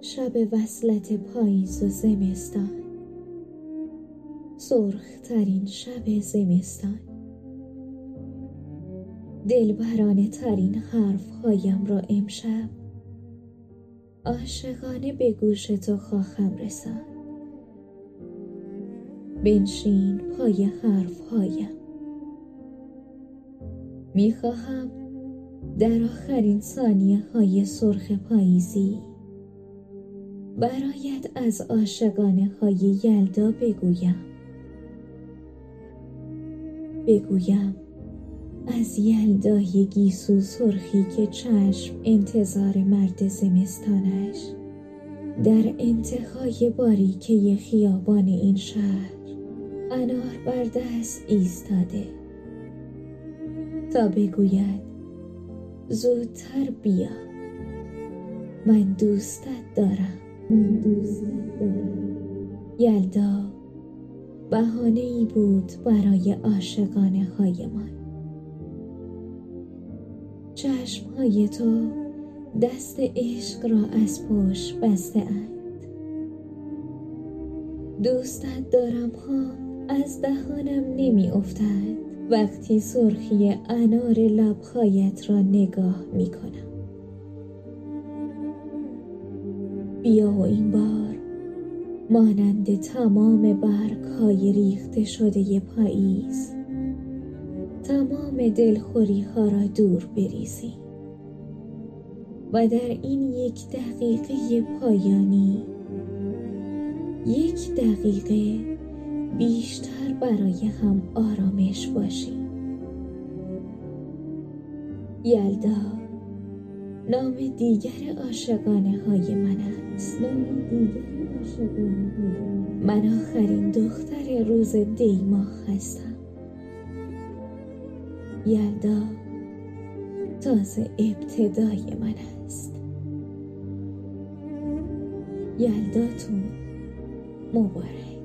شب وصلت پاییز و زمستان. سرخ ترین شب زمستان. دلبرانه ترین حرف هایم را امشب عاشقانه به گوش تو خواهم رسان بنشین پای حرف هایم می‌خواهم در آخرین ثانیه های سرخ پاییزی برایت از عاشقانه های یلدا بگویم. بگویم از یلدای گیسو سرخی که چشم انتظار مرد زمستانش در انتهای باریکه خیابان این شهر انار بر دست ایستاده. تا بگوید زودتر بیا. من دوستت دارم. من دوستت دارم یلدا بهانه ای بود برای عاشقانه هایمان چشم های تو دست عشق را از پشت بسته اند. دوستت دارم ها از دهانم نمی افتد وقتی سرخی انار لبهایت را نگاه می کنم بیا و این بار مانند تمام برگ های ریخته شده پاییز تمام دلخوری ها را دور بریزی و در این یک دقیقه پایانی یک دقیقه بیشتر برای هم آرامش باشی یلدا نام دیگر عاشقانه های من است. من آخرین دختر روز دیما هستم. یلدا تازه ابتدای من است. یلداتون مبارک.